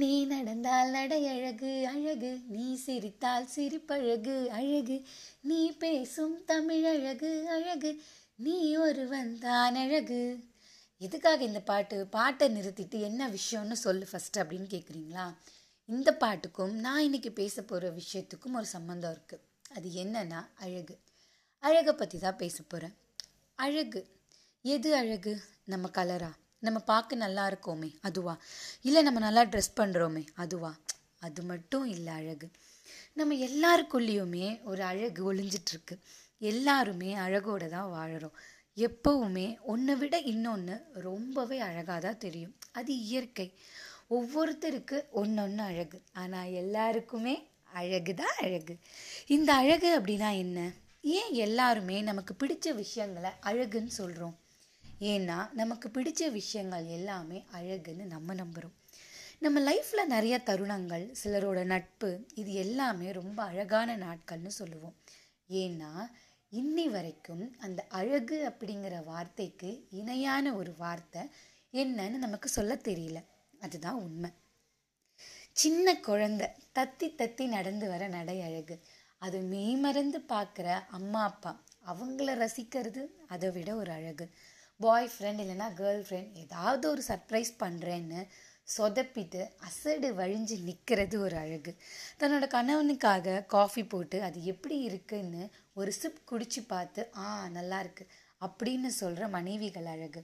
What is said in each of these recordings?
நீ நடந்தால் நடை அழகு. அழகு நீ சிரித்தால் சிரிப்பழகு அழகு. நீ பேசும் தமிழ் அழகு அழகு. நீ ஒருவன் தான் அழகு. எதுக்காக இந்த பாட்டு பாட்டை நிறுத்திட்டு என்ன விஷயம்னு சொல்லு ஃபஸ்ட்டு அப்படின்னு கேட்குறீங்களா இந்த பாட்டுக்கும் நான் இன்னைக்கு பேச போகிற விஷயத்துக்கும் ஒரு சம்மந்தம் இருக்குது அது என்னன்னா அழகு. அழகை பற்றி தான் பேச போகிறேன் அழகு. எது அழகு? நம்ம கலரா? நம்ம பார்க்க நல்லா இருக்கோமே அதுவா? இல்லை நம்ம நல்லா ட்ரெஸ் பண்ணுறோமே அதுவா? அது மட்டும் இல்லை அழகு. நம்ம எல்லாருக்குள்ளேயுமே ஒரு அழகு ஒளிஞ்சிட்ருக்கு. எல்லாருமே அழகோடு தான் வாழறோம். எப்பவுமே ஒன்றை விட இன்னொன்று ரொம்பவே அழகாக தான் தெரியும். அது இயற்கை. ஒவ்வொருத்தருக்கு ஒன்றொன்று அழகு. ஆனால் எல்லாருக்குமே அழகு தான் அழகு. இந்த அழகு அப்படின்னா என்ன? ஏன் எல்லாருமே நமக்கு பிடிச்ச விஷயங்களை அழகுன்னு சொல்கிறோம் ஏன்னா நமக்கு பிடிச்ச விஷயங்கள் எல்லாமே அழகுன்னு நம்ம நம்புகிறோம் நம்ம லைஃப்பில் நிறைய தருணங்கள் சிலரோட நட்பு இது எல்லாமே ரொம்ப அழகான நாட்கள்னு சொல்லுவோம். ஏன்னா இன்னி வரைக்கும் அந்த அழகு அப்படிங்கிற வார்த்தைக்கு இணையான ஒரு வார்த்தை என்னன்னு நமக்கு சொல்ல தெரியல. அதுதான் உண்மை. சின்ன குழந்தை தத்தி தத்தி நடந்து வர நடை அழகு. அது மெய்மறந்து பார்க்குற அம்மா அப்பா அவங்கள ரசிக்கிறது அதை விட ஒரு அழகு. பாய் ஃப்ரெண்ட் இல்லைன்னா கேர்ள் ஃப்ரெண்ட் ஏதாவது ஒரு சர்ப்ரைஸ் பண்ணுறேன்னு சொதப்பிட்டு அசடு வழிஞ்சு நிற்கிறது ஒரு அழகு. தன்னோட கணவனுக்காக காஃபி போட்டு அது எப்படி இருக்குன்னு ஒரு சிப் குடிச்சு பார்த்து ஆ நல்லா இருக்கு அப்படின்னு சொல்கிற மனைவிகள் அழகு.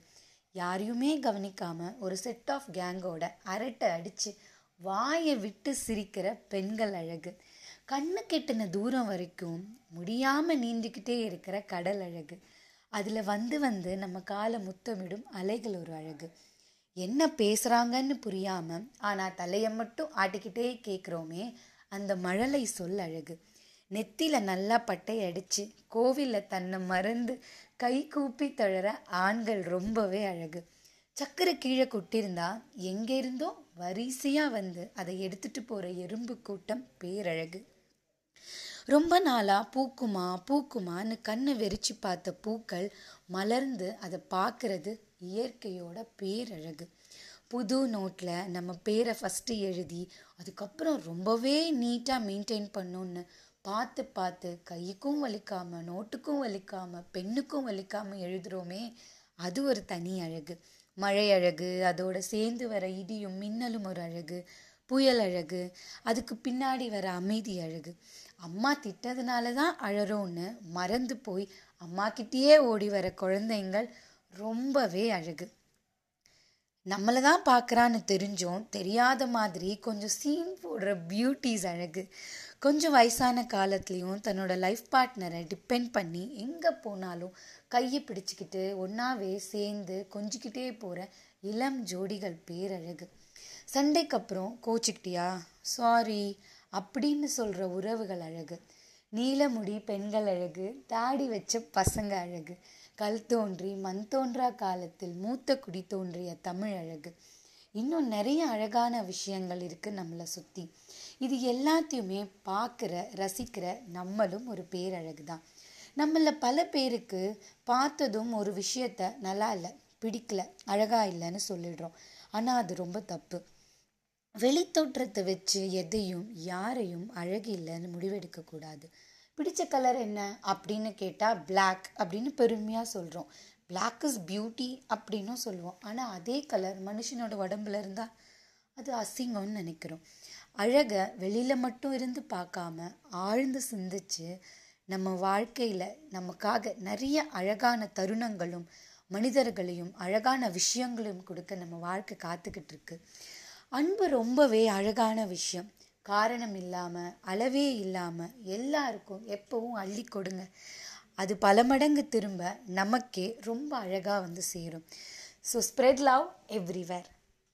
யாரையுமே கவனிக்காமல் ஒரு செட் ஆஃப் கேங்கோட அரட்டை அடித்து வாயை விட்டு சிரிக்கிற பெண்கள் அழகு. கண்ணு கெட்டின தூரம் வரைக்கும் முடியாமல் நீந்திக்கிட்டே இருக்கிற கடல் அழகு. அதில் வந்து வந்து நம்ம காலை முத்தமிடும் அலைகள் ஒரு அழகு. என்ன பேசுகிறாங்கன்னு புரியாமல் ஆனால் தலையை மட்டும் ஆட்டிக்கிட்டே கேட்குறோமே அந்த மழலை சொல் அழகு. நெத்தியில் நல்லா பட்டை அடித்து கோவிலில் தன்னை மறந்து கை கூப்பி தழற ஆண்கள் ரொம்பவே அழகு. சக்கரை கீழே கொட்டியிருந்தா எங்கே இருந்தோ வரிசையாக வந்து அதை எடுத்துகிட்டு போகிற எறும்பு கூட்டம் பேரழகு. ரொம்ப நாளாக பூக்குமா பூக்குமான்னு கண்ணை வெறிச்சு பார்த்த பூக்கள் மலர்ந்து அதை பார்க்கறது இயற்கையோட பேரழகு. புது நோட்டில் நம்ம பேரை ஃபஸ்ட்டு எழுதி அதுக்கப்புறம் ரொம்பவே நீட்டாக மெயின்டைன் பண்ணோன்னு பார்த்து பார்த்து கைக்கும் வலிக்காமல் நோட்டுக்கும் வலிக்காமல் பெண்ணுக்கும் வலிக்காமல் எழுதுகிறோமே அது ஒரு தனி அழகு. மழை அழகு அதோட சேர்ந்து வர இடியும் மின்னலும் ஒரு அழகு. புயல் அழகு அதுக்கு பின்னாடி வர அமைதி அழகு. அம்மா திட்டதுனால தான் அழறோன்னு மறந்து போய் அம்மா கிட்டேயே ஓடி வர குழந்தைங்கள் ரொம்பவே அழகு. நம்மளை தான் பார்க்குறான்னு தெரிஞ்சோம். தெரியாத மாதிரி கொஞ்சம் சீன் போடுற பியூட்டிஸ் அழகு. கொஞ்சம் வயசான காலத்துலேயும் தன்னோட லைஃப் பார்ட்னரை டிபெண்ட் பண்ணி எங்கே போனாலும் கையை பிடிச்சிக்கிட்டு ஒன்றாவே சேர்ந்து கொஞ்சிக்கிட்டே போகிற இளம் ஜோடிகள் பேரழகு. சண்டைக்கு அப்புறம் கோச்சிக்கிட்டியா? சாரி அப்படின்னு சொல்கிற உறவுகள் அழகு. நீலமுடி பெண்கள் அழகு. தாடி வச்ச பசங்க அழகு. கல் தோன்றி மண் தோன்றா காலத்தில் மூத்த குடி தோன்றிய தமிழ் அழகு. இன்னும் நிறைய அழகான விஷயங்கள் இருக்குது நம்மளை சுற்றி இது எல்லாத்தையுமே பார்க்குற ரசிக்கிற நம்மளும் ஒரு பேரழகு தான். நம்மள பல பேருக்கு பார்த்ததும் ஒரு விஷயத்த நல்லா இல்லை பிடிக்கல அழகாக இல்லைன்னு சொல்லிடுறோம். ஆனால் அது ரொம்ப தப்பு. வெளித்தோற்றத்தை வச்சு எதையும் யாரையும் அழகில்லைன்னு முடிவெடுக்கக்கூடாது பிடிச்ச கலர் என்ன அப்படின்னு கேட்டால் பிளாக் அப்படின்னு பெருமையாக சொல்கிறோம் பிளாக் இஸ் பியூட்டி அப்படின்னும் சொல்லுவோம். ஆனால் அதே கலர் மனுஷனோட உடம்புல இருந்தால் அது அசிங்கம்னு நினைக்கிறோம். அழகை வெளியில் மட்டும் இருந்து பார்க்காம ஆழ்ந்து சிந்திச்சு நம்ம வாழ்க்கையில் நமக்காக நிறைய அழகான தருணங்களும் மனிதர்களையும் அழகான விஷயங்களையும் கொடுக்க நம்ம வாழ்க்கை காத்துக்கிட்டு இருக்கு. அன்பு ரொம்பவே அழகான விஷயம். காரணம் இல்லாமல் அளவே இல்லாமல் எல்லாருக்கும் எப்பவும் அள்ளி கொடுங்க. அது பல மடங்கு திரும்ப நமக்கே ரொம்ப அழகாக வந்து சேரும். So spread love everywhere